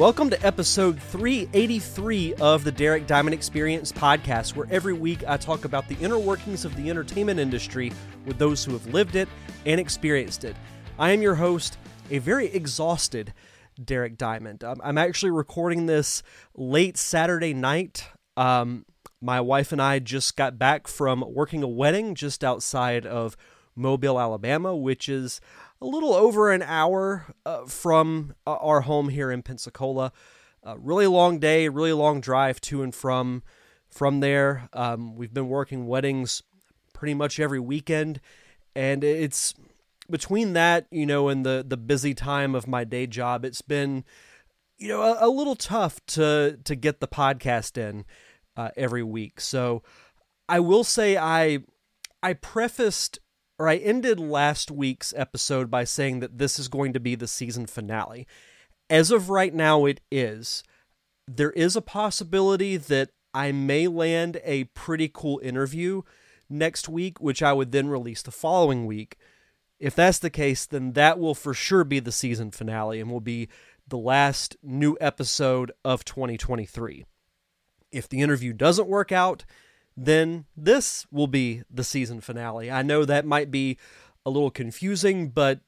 Welcome to episode 383 of the Derek Diamond Experience podcast, where every week I talk about the inner workings of the entertainment industry with those who have lived it and experienced it. I am your host, a very exhausted Derek Diamond. Um, I'm actually recording this late Saturday night. Um, my wife and I just got back from working a wedding just outside of Mobile, Alabama, which is a little over an hour uh, from uh, our home here in Pensacola. A really long day, really long drive to and from from there. Um, we've been working weddings pretty much every weekend, and it's between that, you know, and the the busy time of my day job. It's been, you know, a, a little tough to to get the podcast in uh, every week. So I will say I I prefaced or I ended last week's episode by saying that this is going to be the season finale. As of right now, it is. There is a possibility that I may land a pretty cool interview next week, which I would then release the following week. If that's the case, then that will for sure be the season finale and will be the last new episode of 2023. If the interview doesn't work out, then this will be the season finale. I know that might be a little confusing, but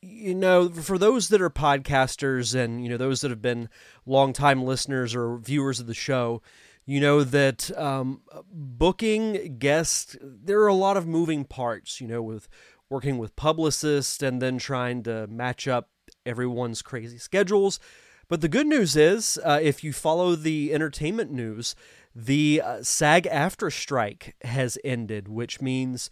you know, for those that are podcasters and you know those that have been longtime listeners or viewers of the show, you know that um, booking guests there are a lot of moving parts. You know, with working with publicists and then trying to match up everyone's crazy schedules. But the good news is, uh, if you follow the entertainment news, the uh, SAG-AFTRA strike has ended, which means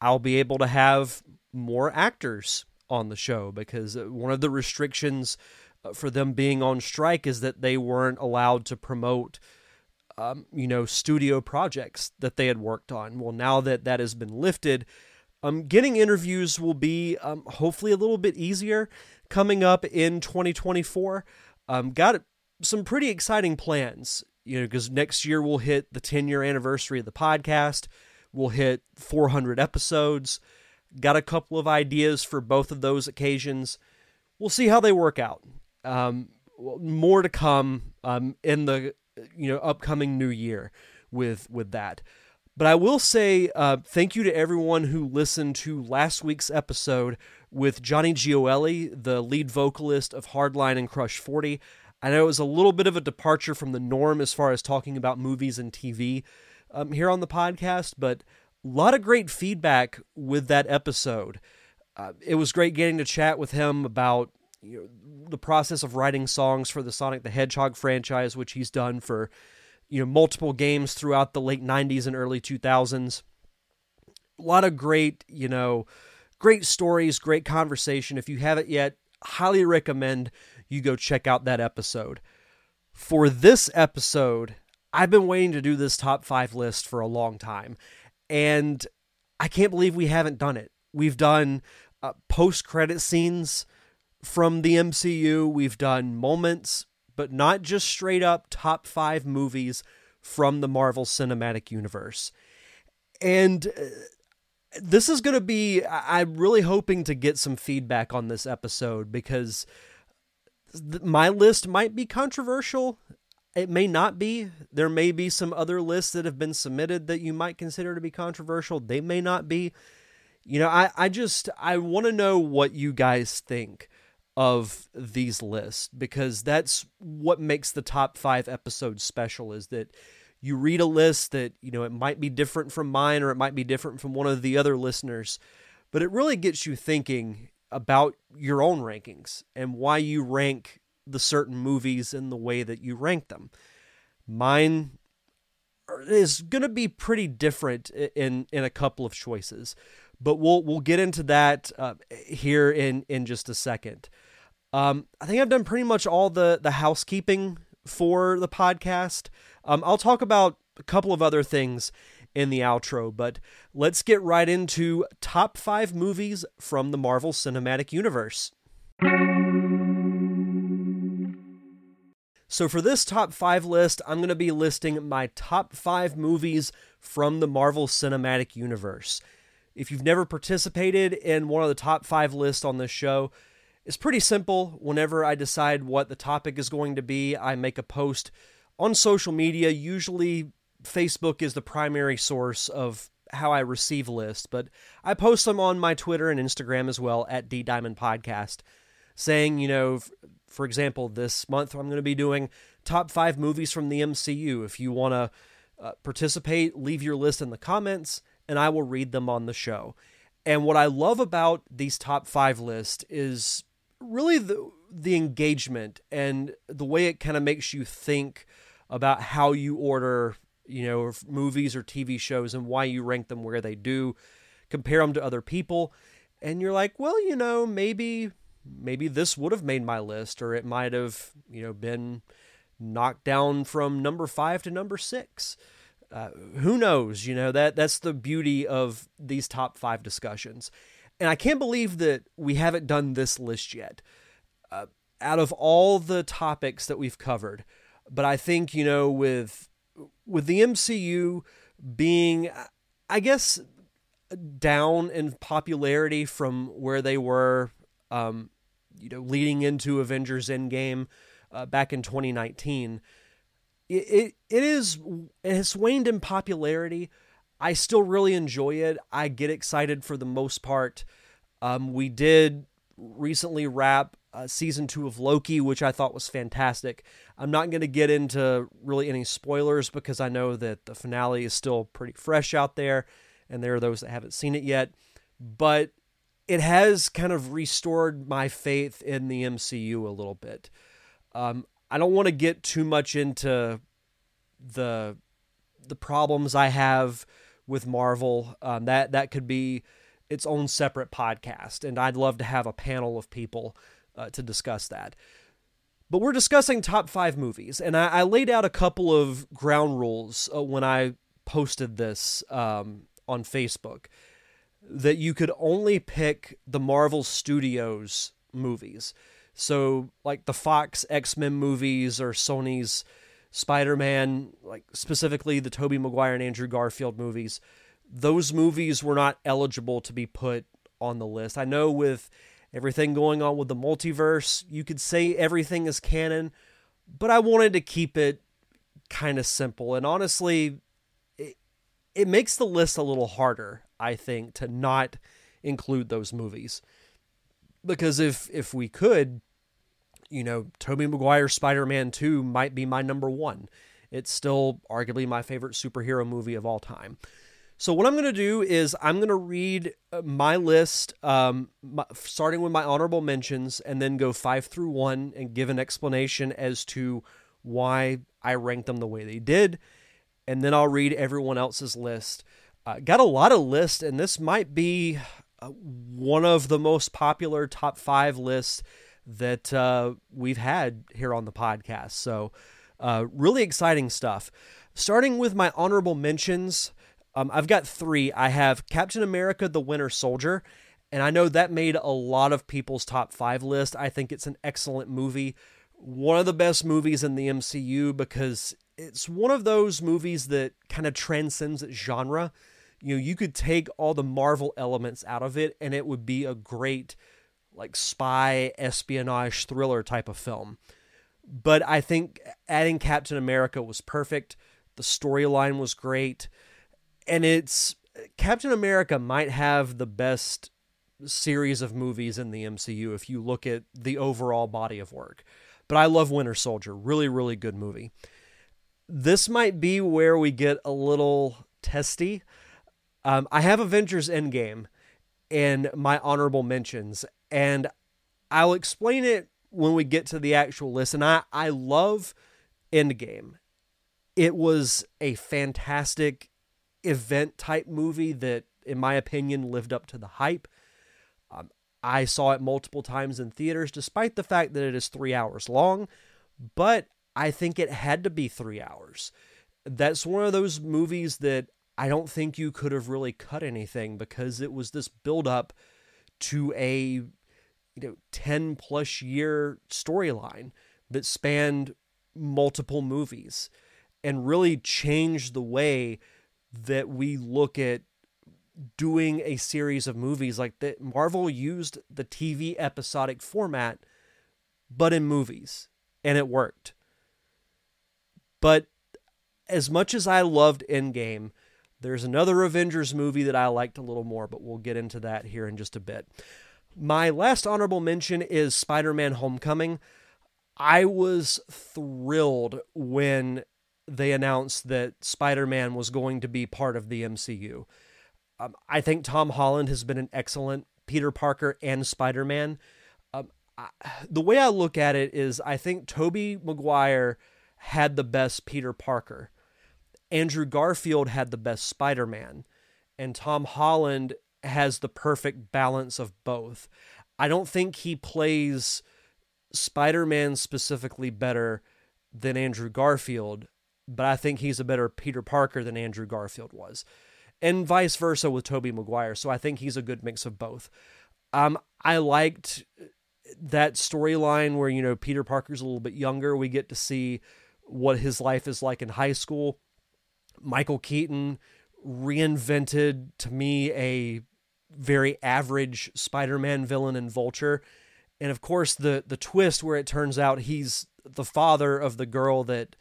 I'll be able to have more actors on the show because uh, one of the restrictions uh, for them being on strike is that they weren't allowed to promote um, you know studio projects that they had worked on. Well now that that has been lifted um, getting interviews will be um, hopefully a little bit easier coming up in 2024 um, got some pretty exciting plans you know, because next year we'll hit the 10 year anniversary of the podcast. We'll hit 400 episodes. Got a couple of ideas for both of those occasions. We'll see how they work out. Um, more to come um, in the you know upcoming new year with with that. But I will say uh, thank you to everyone who listened to last week's episode with Johnny Gioeli, the lead vocalist of Hardline and Crush 40. I know it was a little bit of a departure from the norm as far as talking about movies and TV um, here on the podcast, but a lot of great feedback with that episode. Uh, it was great getting to chat with him about you know, the process of writing songs for the Sonic the Hedgehog franchise, which he's done for you know multiple games throughout the late 90s and early 2000s. A lot of great, you know, great stories, great conversation. If you haven't yet, highly recommend you go check out that episode. For this episode, I've been waiting to do this top five list for a long time, and I can't believe we haven't done it. We've done uh, post credit scenes from the MCU, we've done moments, but not just straight up top five movies from the Marvel Cinematic Universe. And uh, this is going to be, I'm really hoping to get some feedback on this episode because my list might be controversial. It may not be. There may be some other lists that have been submitted that you might consider to be controversial. They may not be. You know, I, I just I want to know what you guys think of these lists because that's what makes the top five episodes special is that you read a list that, you know, it might be different from mine or it might be different from one of the other listeners, but it really gets you thinking about your own rankings and why you rank the certain movies in the way that you rank them. Mine is going to be pretty different in in a couple of choices, but we'll we'll get into that uh, here in in just a second. Um, I think I've done pretty much all the the housekeeping for the podcast. Um, I'll talk about a couple of other things in the outro, but let's get right into top five movies from the Marvel Cinematic Universe. So, for this top five list, I'm going to be listing my top five movies from the Marvel Cinematic Universe. If you've never participated in one of the top five lists on this show, It's pretty simple. Whenever I decide what the topic is going to be, I make a post on social media. Usually, Facebook is the primary source of how I receive lists, but I post them on my Twitter and Instagram as well at D Diamond Podcast, saying, you know, for example, this month I'm going to be doing top five movies from the MCU. If you want to uh, participate, leave your list in the comments, and I will read them on the show. And what I love about these top five lists is really the the engagement and the way it kind of makes you think about how you order, you know, movies or TV shows and why you rank them where they do, compare them to other people, and you're like, well, you know, maybe maybe this would have made my list or it might have, you know, been knocked down from number 5 to number 6. Uh, who knows? You know that that's the beauty of these top five discussions, and I can't believe that we haven't done this list yet. Uh, out of all the topics that we've covered, but I think you know with with the MCU being, I guess, down in popularity from where they were, um, you know, leading into Avengers Endgame uh, back in 2019 it, it is it has waned in popularity. I still really enjoy it. I get excited for the most part. Um, we did recently wrap uh, season two of Loki, which I thought was fantastic. I'm not going to get into really any spoilers because I know that the finale is still pretty fresh out there, and there are those that haven't seen it yet. But it has kind of restored my faith in the MCU a little bit. Um, I don't want to get too much into the the problems I have with Marvel. Um, that that could be its own separate podcast, and I'd love to have a panel of people uh, to discuss that. But we're discussing top five movies, and I, I laid out a couple of ground rules uh, when I posted this um, on Facebook that you could only pick the Marvel Studios movies. So, like the Fox X Men movies or Sony's Spider Man, like specifically the Tobey Maguire and Andrew Garfield movies, those movies were not eligible to be put on the list. I know with everything going on with the multiverse, you could say everything is canon, but I wanted to keep it kind of simple. And honestly, it, it makes the list a little harder, I think, to not include those movies. Because if if we could, you know, Tobey Maguire's Spider Man 2 might be my number one. It's still arguably my favorite superhero movie of all time. So, what I'm going to do is I'm going to read uh, my list, um, my, starting with my honorable mentions, and then go five through one and give an explanation as to why I ranked them the way they did. And then I'll read everyone else's list. Uh, got a lot of lists, and this might be uh, one of the most popular top five lists that uh, we've had here on the podcast. So, uh, really exciting stuff. Starting with my honorable mentions, um, I've got three. I have Captain America the Winter Soldier, and I know that made a lot of people's top five list. I think it's an excellent movie. One of the best movies in the MCU because it's one of those movies that kind of transcends its genre. You know, you could take all the Marvel elements out of it, and it would be a great like spy espionage thriller type of film. But I think adding Captain America was perfect. The storyline was great. And it's Captain America might have the best series of movies in the MCU if you look at the overall body of work. But I love Winter Soldier. Really, really good movie. This might be where we get a little testy. Um, I have Avengers Endgame and my honorable mentions, and I'll explain it when we get to the actual list. And I, I love Endgame. It was a fantastic event type movie that, in my opinion, lived up to the hype. Um, I saw it multiple times in theaters, despite the fact that it is three hours long, but I think it had to be three hours. That's one of those movies that I don't think you could have really cut anything because it was this build up to a you know 10 plus year storyline that spanned multiple movies and really changed the way that we look at doing a series of movies like that. Marvel used the TV episodic format, but in movies, and it worked. But as much as I loved Endgame, there's another Avengers movie that I liked a little more, but we'll get into that here in just a bit. My last honorable mention is Spider Man Homecoming. I was thrilled when they announced that Spider Man was going to be part of the MCU. Um, I think Tom Holland has been an excellent Peter Parker and Spider Man. Um, the way I look at it is, I think Tobey Maguire had the best Peter Parker. Andrew Garfield had the best Spider Man, and Tom Holland has the perfect balance of both. I don't think he plays Spider Man specifically better than Andrew Garfield, but I think he's a better Peter Parker than Andrew Garfield was. And vice versa with Tobey Maguire. So I think he's a good mix of both. Um, I liked that storyline where, you know, Peter Parker's a little bit younger. We get to see what his life is like in high school. Michael Keaton reinvented to me a very average Spider-Man villain and Vulture. And of course the the twist where it turns out he's the father of the girl that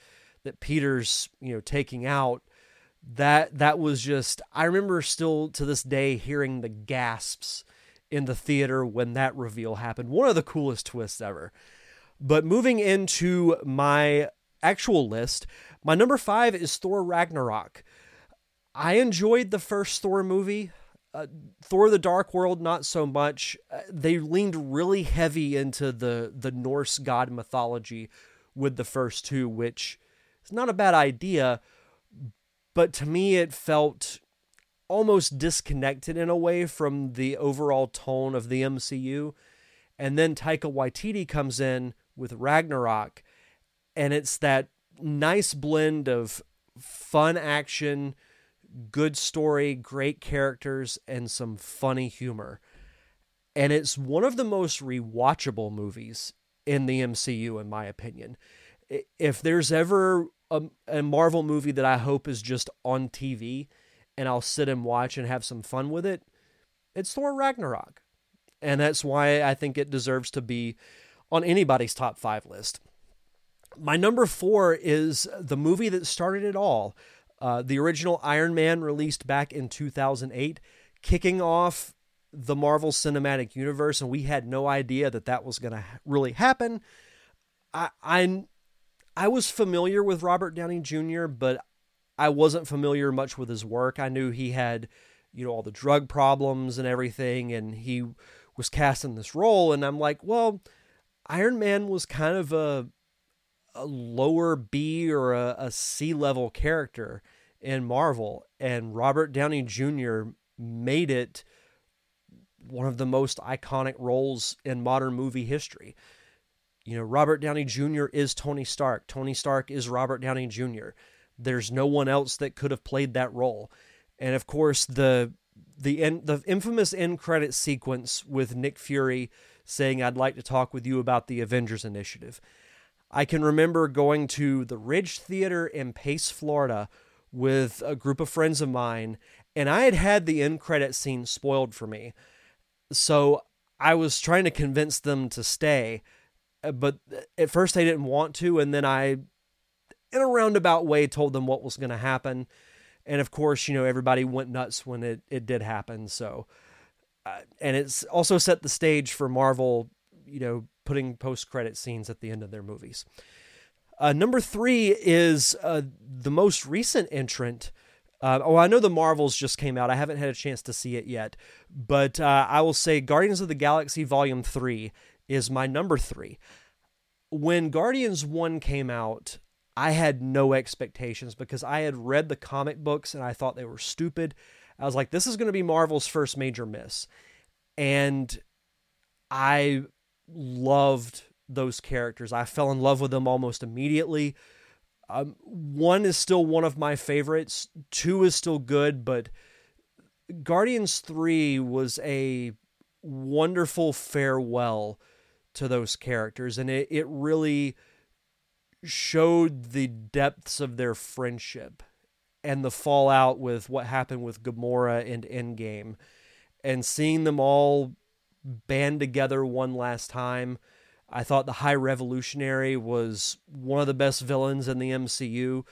that Peter's, you know, taking out that that was just I remember still to this day hearing the gasps in the theater when that reveal happened. One of the coolest twists ever. But moving into my actual list, my number five is Thor Ragnarok. I enjoyed the first Thor movie. Uh, Thor: The Dark World, not so much. Uh, they leaned really heavy into the the Norse god mythology with the first two, which is not a bad idea. But to me, it felt almost disconnected in a way from the overall tone of the MCU. And then Taika Waititi comes in with Ragnarok, and it's that nice blend of fun action, good story, great characters, and some funny humor. And it's one of the most rewatchable movies in the MCU, in my opinion. If there's ever a, a, Marvel movie that I hope is just on TV and I'll sit and watch and have some fun with it, it's Thor Ragnarok. And that's why I think it deserves to be on anybody's top five list. My number four is the movie that started it all. Uh, the original Iron Man released back in 2008, kicking off the Marvel Cinematic Universe, and we had no idea that that was going to really happen. I, I I was familiar with Robert Downey Jr., but I wasn't familiar much with his work. I knew he had, you know, all the drug problems and everything, and he was cast in this role. And I'm like, well, Iron Man was kind of a a lower B or a, a C level character in Marvel, and Robert Downey Jr. made it one of the most iconic roles in modern movie history. You know, Robert Downey Jr. is Tony Stark. Tony Stark is Robert Downey Jr. There's no one else that could have played that role. And of course, the the end, the infamous end credit sequence with Nick Fury saying, "I'd like to talk with you about the Avengers Initiative." I can remember going to the Ridge Theater in Pace, Florida, with a group of friends of mine, and I had had the end credit scene spoiled for me. So I was trying to convince them to stay, but at first they didn't want to, and then I, in a roundabout way, told them what was going to happen. And of course, you know, everybody went nuts when it, it did happen. So, uh, and it's also set the stage for Marvel, you know, putting post credit scenes at the end of their movies. Uh, number three is uh, the most recent entrant. Uh, oh, I know the Marvels just came out. I haven't had a chance to see it yet, but uh, I will say Guardians of the Galaxy Volume 3 is my number three. When Guardians 1 came out, I had no expectations because I had read the comic books and I thought they were stupid. I was like, this is going to be Marvel's first major miss. And I loved those characters. I fell in love with them almost immediately. Um, one is still one of my favorites. Two is still good, but Guardians 3 was a wonderful farewell to those characters, and it, it really showed the depths of their friendship. and the fallout with what happened with Gamora and Endgame, and seeing them all band together one last time. I thought the High Revolutionary was one of the best villains in the MCU.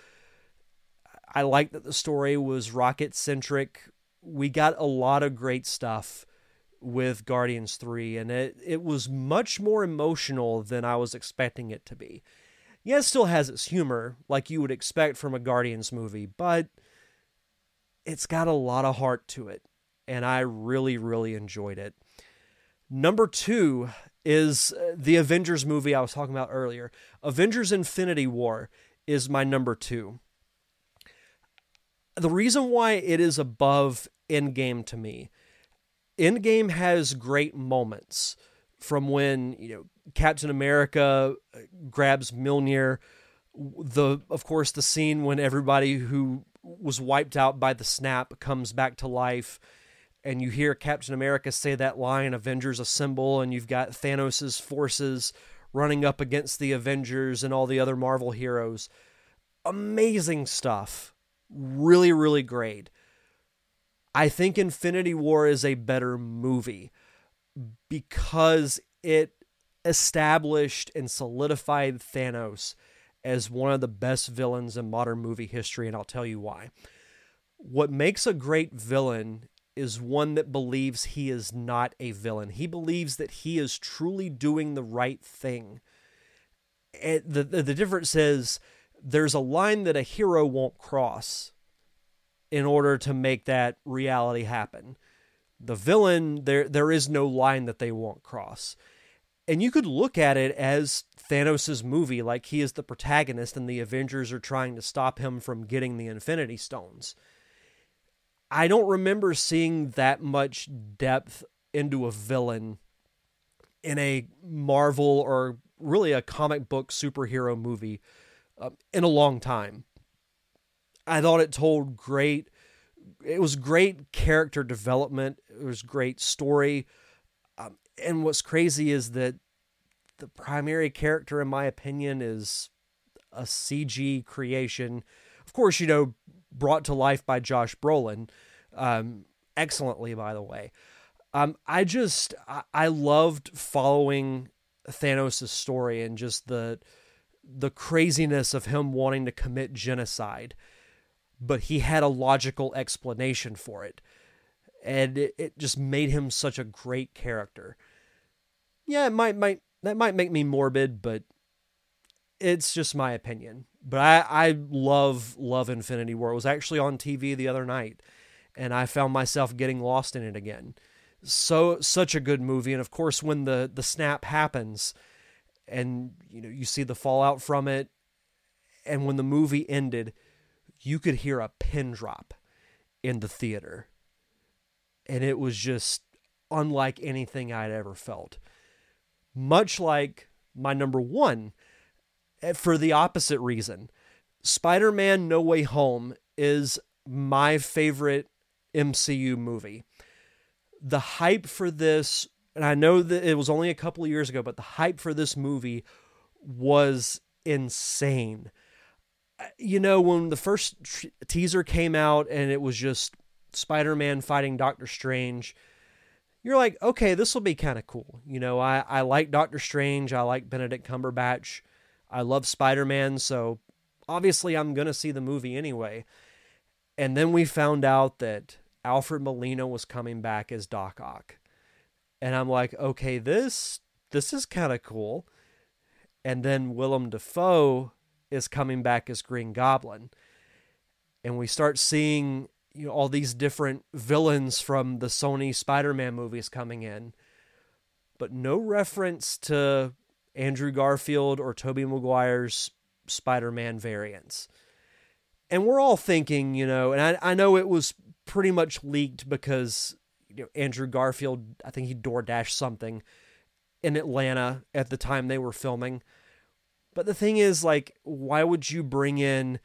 I like that the story was rocket centric. We got a lot of great stuff with Guardians 3, and it, it was much more emotional than I was expecting it to be. Yeah, it still has its humor, like you would expect from a Guardians movie, but it's got a lot of heart to it, and I really, really enjoyed it. Number two is uh, the Avengers movie I was talking about earlier. Avengers Infinity War is my number two. The reason why it is above Endgame to me, Endgame has great moments from when, you know, Captain America uh, grabs Mjolnir, the of course the scene when everybody who was wiped out by the snap comes back to life and you hear Captain America say that line, Avengers assemble, and you've got Thanos' forces running up against the Avengers and all the other Marvel heroes. Amazing stuff. Really, really great. I think Infinity War is a better movie because it established and solidified Thanos as one of the best villains in modern movie history, and I'll tell you why. What makes a great villain is one that believes he is not a villain. He believes that he is truly doing the right thing. The, the, the difference is there's a line that a hero won't cross in order to make that reality happen. The villain, there there is no line that they won't cross. And you could look at it as Thanos' movie, like he is the protagonist and the Avengers are trying to stop him from getting the Infinity Stones I don't remember seeing that much depth into a villain in a Marvel or really a comic book superhero movie uh, in a long time. I thought it told great. It was great character development. It was great story. Um, and what's crazy is that the primary character, in my opinion, is a CG creation. Of course, you know, brought to life by Josh Brolin, um, excellently, by the way. Um, I just I, I loved following Thanos' story and just the the craziness of him wanting to commit genocide, but he had a logical explanation for it, and it, it just made him such a great character. Yeah, it might might that might make me morbid, but it's just my opinion. But I, I love love Infinity War. It was actually on TV the other night, and I found myself getting lost in it again. So such a good movie, and of course when the the snap happens, and you know you see the fallout from it, and when the movie ended, you could hear a pin drop in the theater, and it was just unlike anything I'd ever felt. Much like my number one Eh, for the opposite reason. Spider Man No Way Home is my favorite MCU movie. The hype for this, and I know that it was only a couple of years ago, but the hype for this movie was insane. You know, when the first teaser came out and it was just Spider Man fighting Doctor Strange, you're like, okay, this will be kind of cool. You know, I, I like Doctor Strange, I like Benedict Cumberbatch. I love Spider Man, so obviously I'm going to see the movie anyway. And then we found out that Alfred Molina was coming back as Doc Ock. And I'm like, okay, this this is kind of cool. And then Willem Dafoe is coming back as Green Goblin. And we start seeing you know all these different villains from the Sony Spider-Man movies coming in. But no reference to Andrew Garfield or Tobey Maguire's Spider-Man variants. And we're all thinking, you know, and I, I know it was pretty much leaked because you know, Andrew Garfield, I think he door dashed something in Atlanta at the time they were filming. But the thing is, like, why would you bring in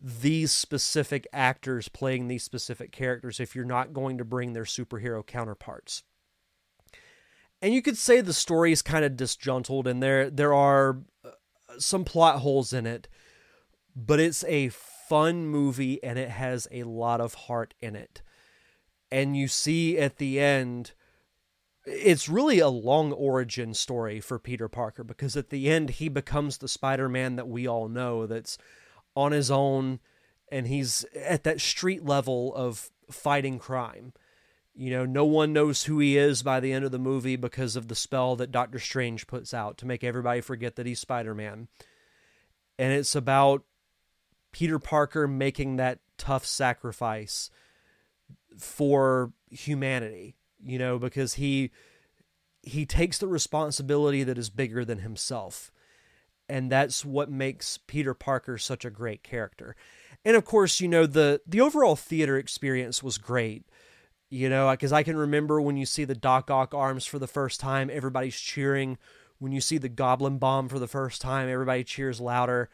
these specific actors playing these specific characters if you're not going to bring their superhero counterparts? and you could say the story is kind of disjuntled and there there are uh, some plot holes in it but it's a fun movie and it has a lot of heart in it. And you see at the end, it's really a long origin story for Peter Parker because at the end he becomes the Spider-Man that we all know that's on his own and he's at that street level of fighting crime. You know, no one knows who he is by the end of the movie because of the spell that Doctor Strange puts out to make everybody forget that he's Spider-Man. And it's about Peter Parker making that tough sacrifice for humanity you know, because he he takes the responsibility that is bigger than himself. And that's what makes Peter Parker such a great character. And of course, you know, the the overall theater experience was great. You know, because I can remember when you see the Doc Ock arms for the first time, everybody's cheering. When you see the Goblin Bomb for the first time, everybody cheers louder.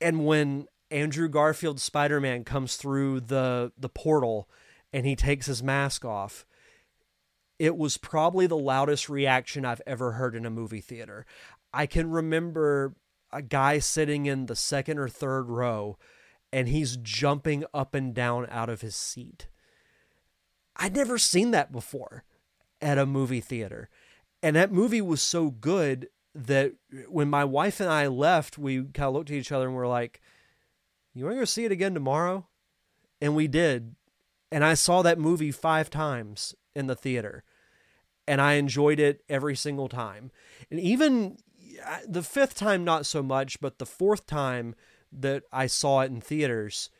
And when Andrew Garfield Spider Man comes through the the portal and he takes his mask off, it was probably the loudest reaction I've ever heard in a movie theater. I can remember a guy sitting in the second or third row and he's jumping up and down out of his seat. I'd never seen that before at a movie theater. And that movie was so good that when my wife and I left, we kind of looked at each other and we're like, You want to go see it again tomorrow? And we did. And I saw that movie five times in the theater and I enjoyed it every single time. And even the fifth time, not so much, but the fourth time that I saw it in theaters,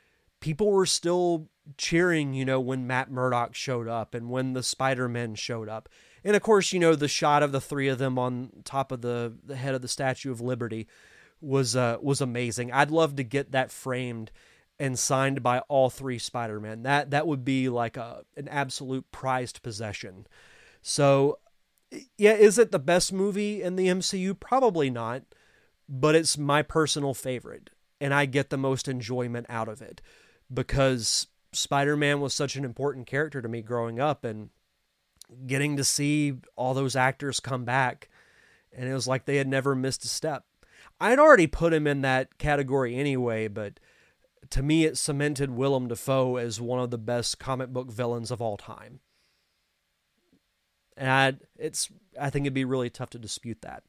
people were still cheering, you know, when Matt Murdock showed up and when the Spider Men showed up. And of course, you know, the shot of the three of them on top of the, the head of the Statue of Liberty was uh, was amazing. I'd love to get that framed and signed by all three Spider-Men. That that would be like a an absolute prized possession. So, yeah, is it the best movie in the MCU? Probably not, but it's my personal favorite, and I get the most enjoyment out of it because Spider Man was such an important character to me growing up, and getting to see all those actors come back, and it was like they had never missed a step. I had already put him in that category anyway, but to me, it cemented Willem Dafoe as one of the best comic book villains of all time and I, it's I think it'd be really tough to dispute that.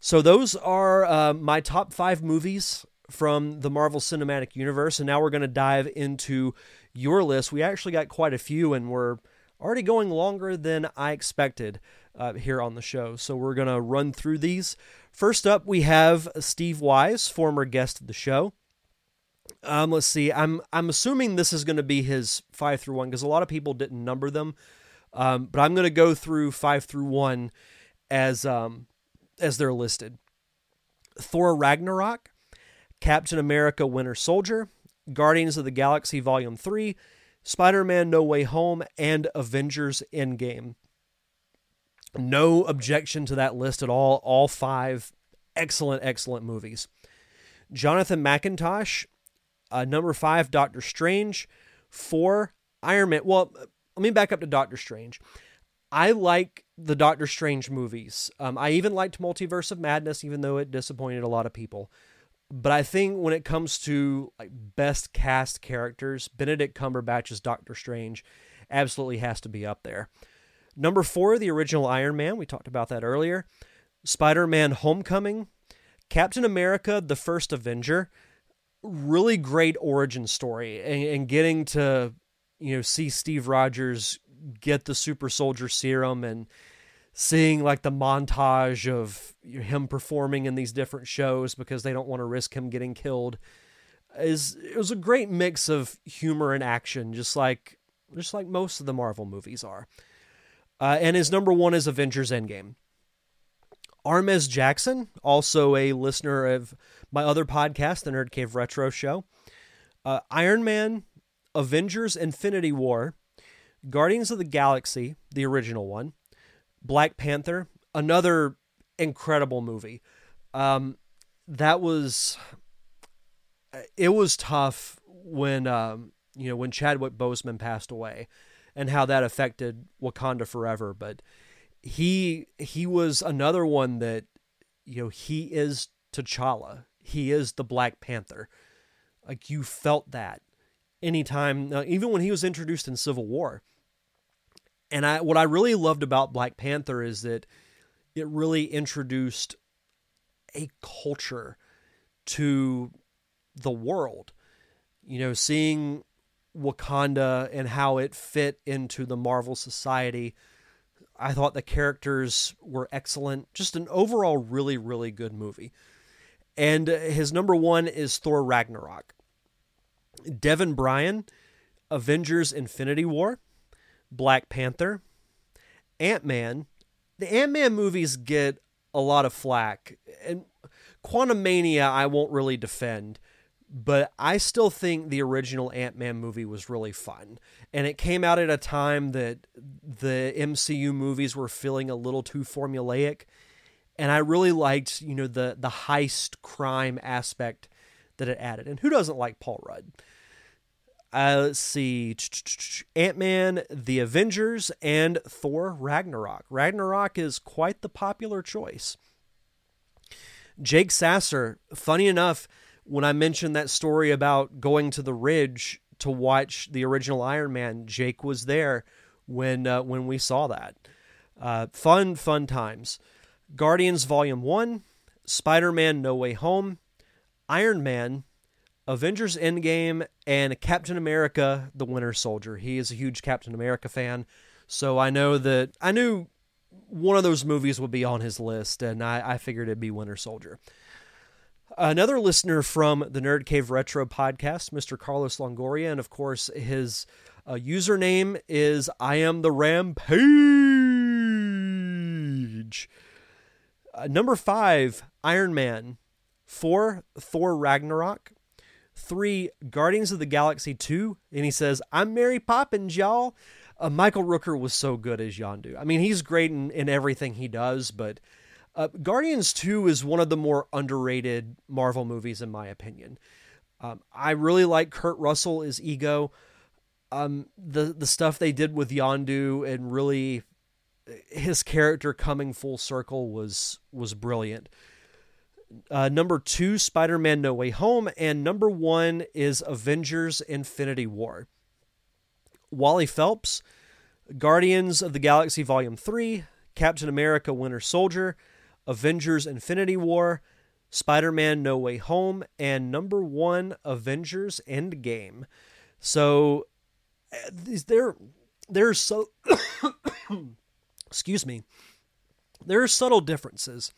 So those are uh, my top five movies from the Marvel Cinematic Universe, and now we're going to dive into your list. We actually got quite a few, and we're already going longer than I expected uh, here on the show. So we're going to run through these. First up, we have Steve Wise, former guest of the show. Um, let's see. I'm I'm assuming this is going to be his five through one because a lot of people didn't number them. Um, but I'm going to go through five through one as um, as they're listed. Thor Ragnarok, Captain America Winter Soldier, Guardians of the Galaxy Volume 3, Spider Man No Way Home, and Avengers Endgame. No objection to that list at all. All five excellent, excellent movies. Jonathan McIntosh, uh, number five, Doctor Strange, four, Iron Man. Well, let me back up to Doctor Strange. I like the Doctor Strange movies. Um, I even liked Multiverse of Madness, even though it disappointed a lot of people. But I think when it comes to like best cast characters, Benedict Cumberbatch's Doctor Strange absolutely has to be up there. Number four, the original Iron Man. We talked about that earlier. Spider Man Homecoming. Captain America, the first Avenger. Really great origin story and, and getting to you know see Steve Rogers get the super soldier serum and seeing like the montage of him performing in these different shows because they don't want to risk him getting killed is it was a great mix of humor and action just like just like most of the Marvel movies are. Uh, and his number one is Avengers Endgame. Armez Jackson, also a listener of my other podcast, the Nerd Cave Retro Show. Uh, Iron Man Avengers Infinity War, Guardians of the Galaxy, the original one, Black Panther, another incredible movie. Um, that was it was tough when um, you know when Chadwick Boseman passed away and how that affected Wakanda Forever, but he he was another one that you know he is T'Challa. He is the Black Panther. Like you felt that anytime, uh, even when he was introduced in Civil War. And I, what I really loved about Black Panther is that it really introduced a culture to the world. You know, seeing Wakanda and how it fit into the Marvel society. I thought the characters were excellent. Just an overall really, really good movie. And uh, his number one is Thor Ragnarok. Devin Bryan, Avengers Infinity War, Black Panther, Ant Man. The Ant Man movies get a lot of flack. And Quantumania, I won't really defend but I still think the original Ant Man movie was really fun. And it came out at a time that the MCU movies were feeling a little too formulaic. And I really liked, you know, the the heist crime aspect that it added. And who doesn't like Paul Rudd? Uh, let's see Ant Man, The Avengers, and Thor Ragnarok. Ragnarok is quite the popular choice. Jake Sasser, funny enough, when I mentioned that story about going to the Ridge to watch the original Iron Man, Jake was there when uh, when we saw that. Uh, fun, fun times. Guardians Volume One, Spider Man No Way Home, Iron Man, Avengers Endgame, and Captain America: The Winter Soldier. He is a huge Captain America fan, so I know that I knew one of those movies would be on his list, and I, I figured it'd be Winter Soldier. Another listener from the Nerd Cave Retro podcast, Mr. Carlos Longoria, and of course his uh, username is I am the Rampage. Uh, number five, Iron Man. Four, Thor Ragnarok. Three, Guardians of the Galaxy 2. And he says, I'm Mary Poppins, y'all. Uh, Michael Rooker was so good as Yondu. I mean, he's great in, in everything he does, but uh, Guardians 2 is one of the more underrated Marvel movies, in my opinion. Um, I really like Kurt Russell as Ego. Um, the the stuff they did with Yondu and really his character coming full circle was was brilliant. Uh, number two, Spider Man No Way Home, and number one is Avengers Infinity War. Wally Phelps, Guardians of the Galaxy Volume 3, Captain America Winter Soldier, Avengers Infinity War, Spider Man No Way Home, and number one, Avengers Endgame. So uh, there, there's so, excuse me, there are subtle differences.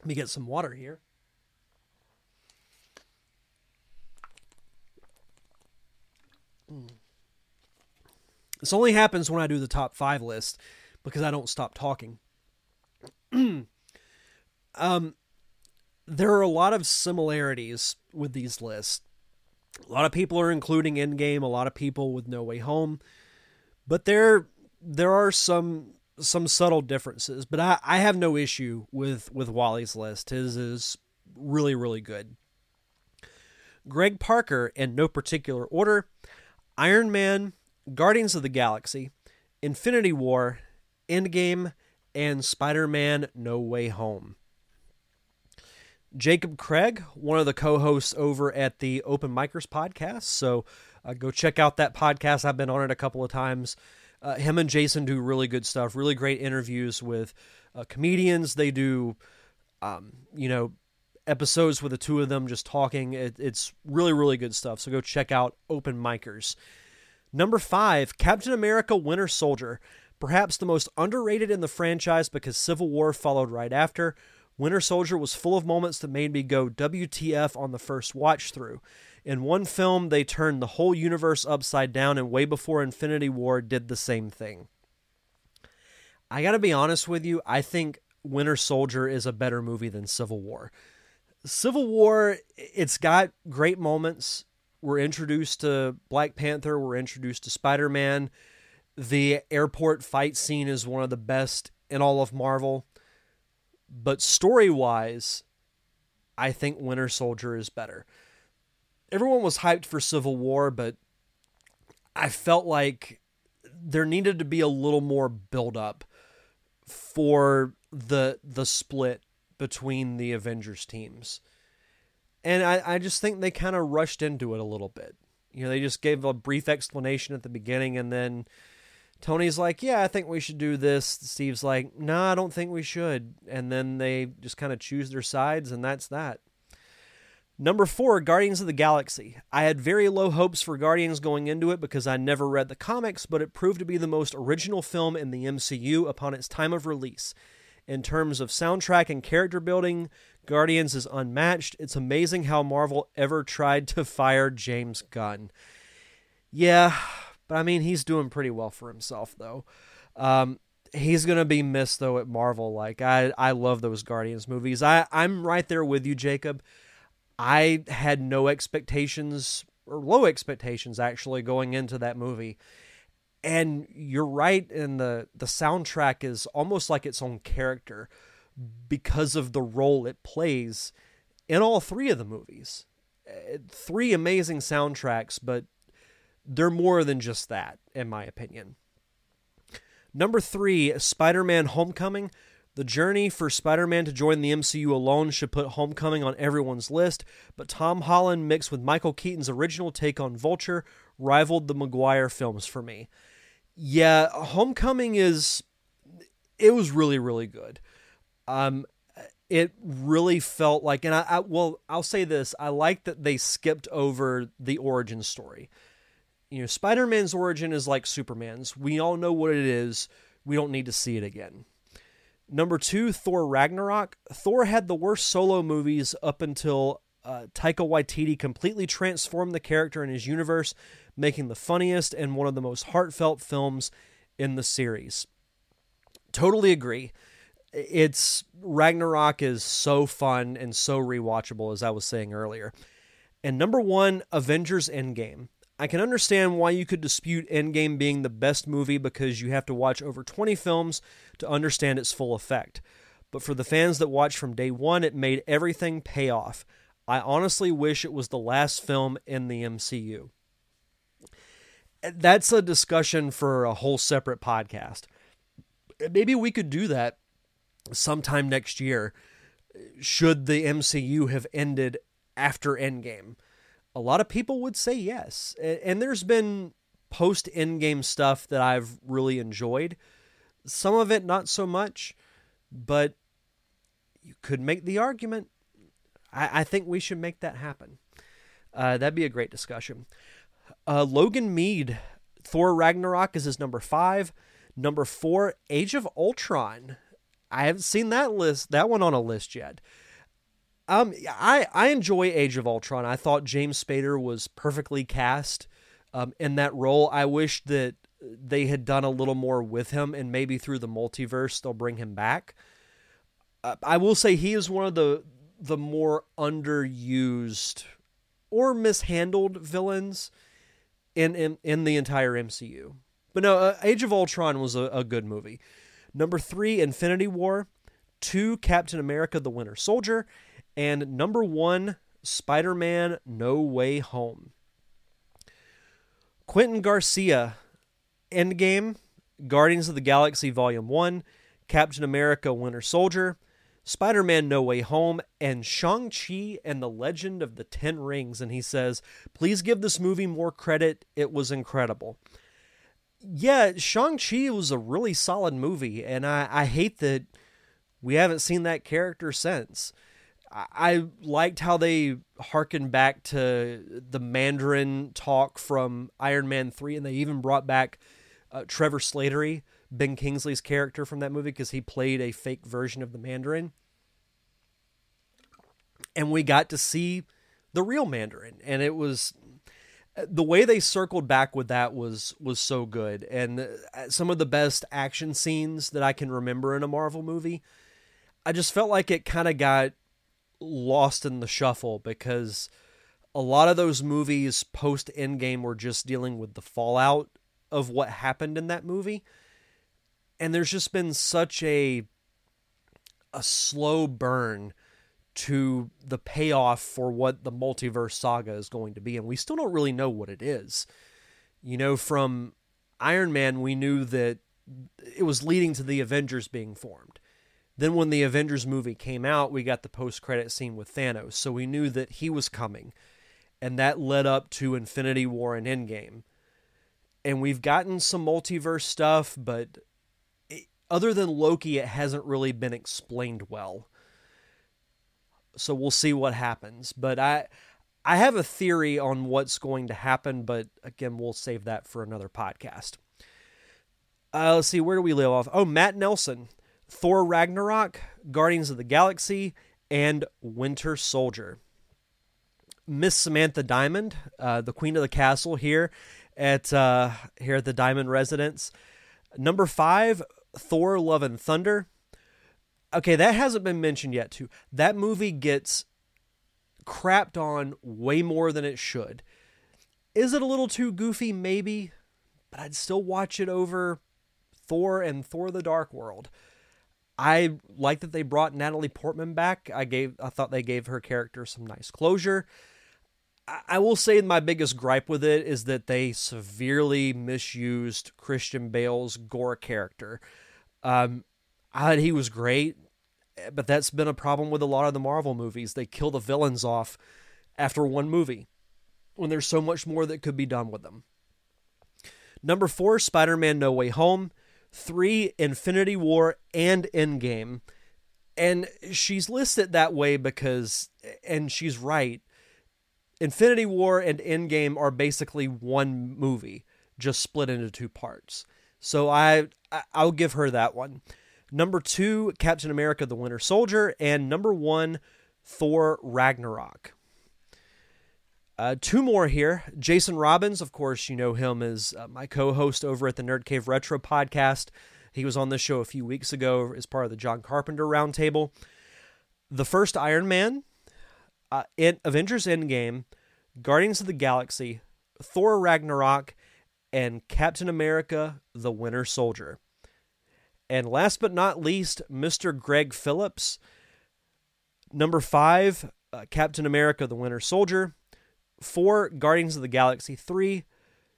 Let me get some water here. Hmm. This only happens when I do the top five list because I don't stop talking. Um, there are a lot of similarities with these lists. A lot of people are including Endgame, a lot of people with No Way Home, but there there are some some subtle differences. But I, I have no issue with with Wally's list. His is really really good. Greg Parker, in no particular order, Iron Man, Guardians of the Galaxy, Infinity War, Endgame, and Spider Man No Way Home. Jacob Craig, one of the co hosts over at the Open Micers podcast. So uh, go check out that podcast. I've been on it a couple of times. Uh, him and Jason do really good stuff, really great interviews with uh, comedians. They do, um, you know, episodes with the two of them just talking. It, it's really, really good stuff. So go check out Open Micers. Number five, Captain America Winter Soldier. Perhaps the most underrated in the franchise because Civil War followed right after. Winter Soldier was full of moments that made me go WTF on the first watch through. In one film, they turned the whole universe upside down, and way before Infinity War did the same thing. I gotta be honest with you, I think Winter Soldier is a better movie than Civil War. Civil War, it's got great moments. We're introduced to Black Panther, we're introduced to Spider Man. The airport fight scene is one of the best in all of Marvel. But story wise, I think Winter Soldier is better. Everyone was hyped for Civil War, but I felt like there needed to be a little more build up for the the split between the Avengers teams. And I, I just think they kind of rushed into it a little bit. You know, they just gave a brief explanation at the beginning and then Tony's like, "Yeah, I think we should do this." Steve's like, "No, nah, I don't think we should." And then they just kind of choose their sides and that's that. Number four, Guardians of the Galaxy. I had very low hopes for Guardians going into it because I never read the comics, but it proved to be the most original film in the MCU upon its time of release. In terms of soundtrack and character building, Guardians is unmatched. It's amazing how Marvel ever tried to fire James Gunn. Yeah, but I mean, he's doing pretty well for himself, though. Um, he's gonna be missed though at Marvel. Like I, I love those Guardians movies. I, I'm right there with you, Jacob. I had no expectations or low expectations actually going into that movie. And you're right in the the soundtrack is almost like its own character because of the role it plays in all three of the movies. Uh, three amazing soundtracks, but they're more than just that in my opinion. Number 3, Spider-Man Homecoming the journey for Spider Man to join the MCU alone should put Homecoming on everyone's list, but Tom Holland mixed with Michael Keaton's original take on Vulture rivaled the Maguire films for me. Yeah, Homecoming is. It was really, really good. Um, it really felt like, and I, I well, I'll say this: I like that they skipped over the origin story. You know, Spider Man's origin is like Superman's. We all know what it is. We don't need to see it again. Number two, Thor Ragnarok. Thor had the worst solo movies up until uh, Taika Waititi completely transformed the character in his universe, making the funniest and one of the most heartfelt films in the series. Totally agree. It's Ragnarok is so fun and so rewatchable, as I was saying earlier. And number one, Avengers Endgame. I can understand why you could dispute Endgame being the best movie because you have to watch over 20 films to understand its full effect. But for the fans that watched from day one, it made everything pay off. I honestly wish it was the last film in the MCU. That's a discussion for a whole separate podcast. Maybe we could do that sometime next year. Should the MCU have ended after Endgame? A lot of people would say yes. And there's been post Endgame stuff that I've really enjoyed. Some of it not so much, but you could make the argument. I, I think we should make that happen. Uh, that'd be a great discussion. Uh, Logan Mead, Thor Ragnarok is his number five. Number four, Age of Ultron. I haven't seen that list, that one on a list yet. Um, I I enjoy Age of Ultron. I thought James Spader was perfectly cast um, in that role. I wish that they had done a little more with him, and maybe through the multiverse they'll bring him back. Uh, I will say he is one of the the more underused or mishandled villains in in, in the entire MCU. But no, uh, Age of Ultron was a, a good movie. Number three, Infinity War. Two, Captain America: The Winter Soldier and number one, Spider Man No Way Home. Quentin Garcia, Endgame, Guardians of the Galaxy Volume 1, Captain America Winter Soldier, Spider Man No Way Home, and Shang-Chi and the Legend of the Ten Rings. And he says, please give this movie more credit. It was incredible. Yeah, Shang-Chi was a really solid movie, and I, I hate that we haven't seen that character since. I liked how they harkened back to the Mandarin talk from Iron Man 3, and they even brought back uh, Trevor Slattery, Ben Kingsley's character from that movie, because he played a fake version of the Mandarin. And we got to see the real Mandarin, and it was the way they circled back with that was was so good, and uh, some of the best action scenes that I can remember in a Marvel movie. I just felt like it kind of got lost in the shuffle because a lot of those movies post Endgame were just dealing with the fallout of what happened in that movie. And there's just been such a a slow burn to the payoff for what the multiverse saga is going to be and we still don't really know what it is. You know from Iron Man we knew that it was leading to the Avengers being formed Then when the Avengers movie came out, we got the post credit scene with Thanos, so we knew that he was coming. And that led up to Infinity War and Endgame. And we've gotten some multiverse stuff, but it, other than Loki, it hasn't really been explained well. So we'll see what happens. But I I have a theory on what's going to happen, but again, we'll save that for another podcast. Uh, let's see, where do we live off? Oh, Matt Nelson Thor Ragnarok, Guardians of the Galaxy, and Winter Soldier. Miss Samantha Diamond, uh, the Queen of the Castle here at uh, here at the Diamond Residence. Number five, Thor: Love and Thunder. Okay, that hasn't been mentioned yet. Too that movie gets crapped on way more than it should. Is it a little too goofy? Maybe, but I'd still watch it over Thor and Thor: The Dark World. I like that they brought Natalie Portman back. I gave I thought they gave her character some nice closure. I, will say my biggest gripe with it is that they severely misused Christian Bale's Gorr character. Um, I thought he was great, but that's been a problem with a lot of the Marvel movies. They kill the villains off after one movie when there's so much more that could be done with them. Number four, Spider Man No Way Home three Infinity War and Endgame. And she's listed that way because, and she's right, Infinity War and Endgame are basically one movie, just split into two parts. So I I'll give her that one. Number two, Captain America: The Winter Soldier, and number one, Thor: Ragnarok. Uh, two more here. Jason Robbins, of course, you know him as uh, my co host over at the Nerd Cave Retro podcast. He was on this show a few weeks ago as part of the John Carpenter Roundtable. The first Iron Man, uh, in Avengers Endgame, Guardians of the Galaxy, Thor Ragnarok, and Captain America the Winter Soldier. And last but not least, Mr. Greg Phillips. Number five, uh, Captain America the Winter Soldier four, Guardians of the Galaxy 3.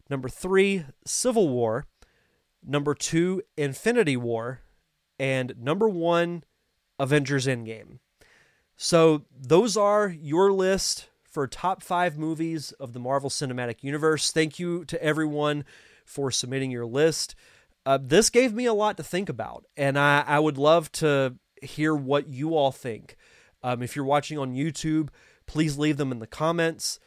Number three, Civil War. Number two, Infinity War. And number one, Avengers Endgame. So those are your list for top five movies of the Marvel Cinematic Universe. Thank you to everyone for submitting your list. Uh, this gave me a lot to think about, and I, I would love to hear what you all think. Um, if you're watching on YouTube, please leave them in the comments.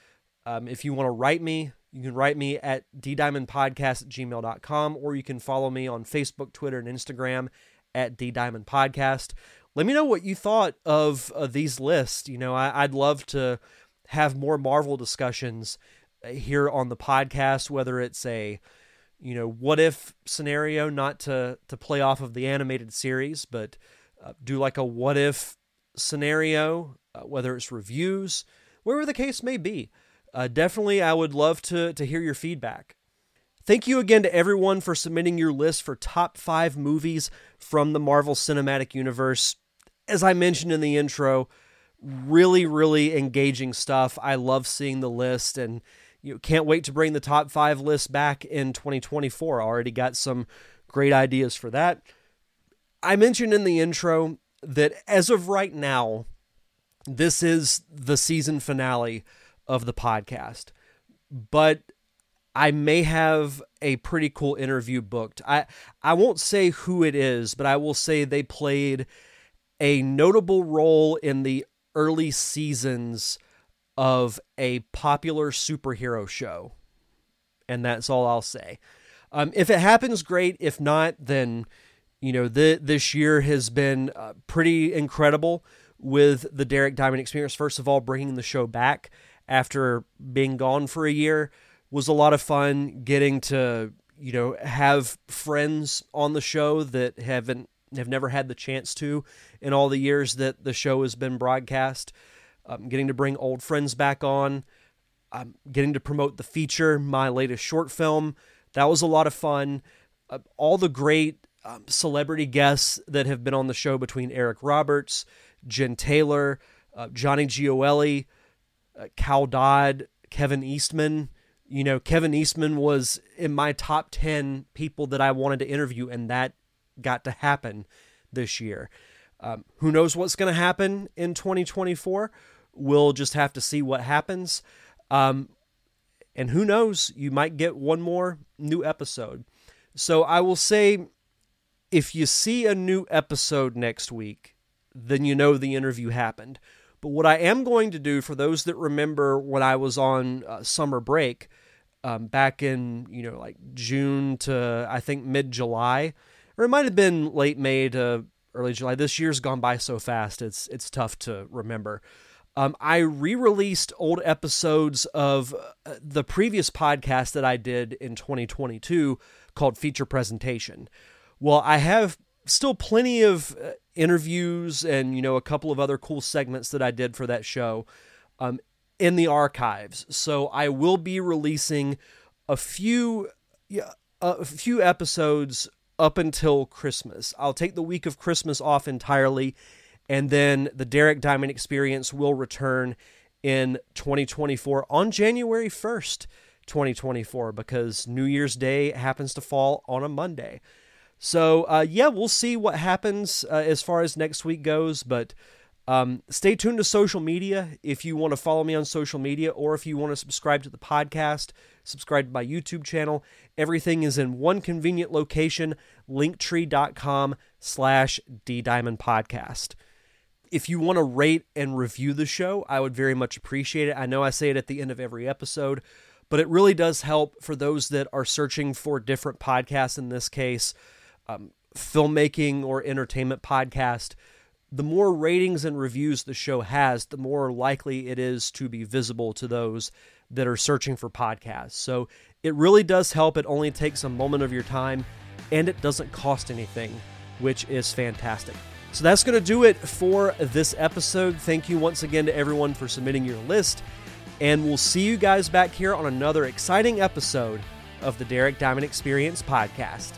Um, if you want to write me, you can write me at ddiamondpodcast at gmail.com or you can follow me on Facebook, Twitter, and Instagram at ddiamondpodcast. Let me know what you thought of uh, these lists. You know, I, I'd love to have more Marvel discussions uh, here on the podcast, whether it's a you know what if scenario, not to to play off of the animated series, but uh, do like a what if scenario, uh, whether it's reviews, wherever the case may be uh, definitely I would love to, to hear your feedback. Thank you again to everyone for submitting your list for top five movies from the Marvel Cinematic Universe. As I mentioned in the intro, really, really engaging stuff. I love seeing the list and you know, can't wait to bring the top five list back in 2024. I already got some great ideas for that. I mentioned in the intro that as of right now, this is the season finale of the podcast. But I may have a pretty cool interview booked. I I won't say who it is, but I will say they played a notable role in the early seasons of a popular superhero show. And that's all I'll say. Um, if it happens, great. If not, then you know the, this year has been uh, pretty incredible with the Derek Diamond Experience. First of all, bringing the show back after being gone for a year was a lot of fun getting to you know have friends on the show that haven't have never had the chance to in all the years that the show has been broadcast. Um, getting to bring old friends back on. Um, getting to promote the feature my latest short film. That was a lot of fun. Uh, all the great um, celebrity guests that have been on the show between eric roberts jen taylor uh, johnny gioeli uh, Cal Dodd, Kevin Eastman. You know, Kevin Eastman was in my top 10 people that I wanted to interview, and that got to happen this year. Um, who knows what's going to happen in 2024? We'll just have to see what happens. Um, and who knows, you might get one more new episode. So I will say if you see a new episode next week, then you know the interview happened. But what I am going to do for those that remember when I was on uh, summer break um, back in, you know, like June to I think mid July, or it might have been late May to early July. This year's gone by so fast, it's it's tough to remember. Um, I re-released old episodes of uh, the previous podcast that I did in 2022 called Feature Presentation. Well, I have still plenty of uh, interviews and you know a couple of other cool segments that I did for that show um, in the archives. So I will be releasing a few yeah, a few episodes up until Christmas. I'll take the week of Christmas off entirely, and then the Derek Diamond Experience will return in 2024 on January 1st, 2024, because New Year's Day happens to fall on a Monday. So, uh, yeah, we'll see what happens uh, as far as next week goes, but um, stay tuned to social media if you want to follow me on social media or if you want to subscribe to the podcast, subscribe to my YouTube channel. Everything is in one convenient location, linktree.com slash ddiamondpodcast. If you want to rate and review the show, I would very much appreciate it. I know I say it at the end of every episode, but it really does help for those that are searching for different podcasts, in this case, um, filmmaking or entertainment podcast – the more ratings and reviews the show has, the more likely it is to be visible to those that are searching for podcasts. So it really does help. It only takes a moment of your time and it doesn't cost anything, which is fantastic. So that's going to do it for this episode. Thank you once again to everyone for submitting your list. And we'll see you guys back here on another exciting episode of the Derek Diamond Experience podcast.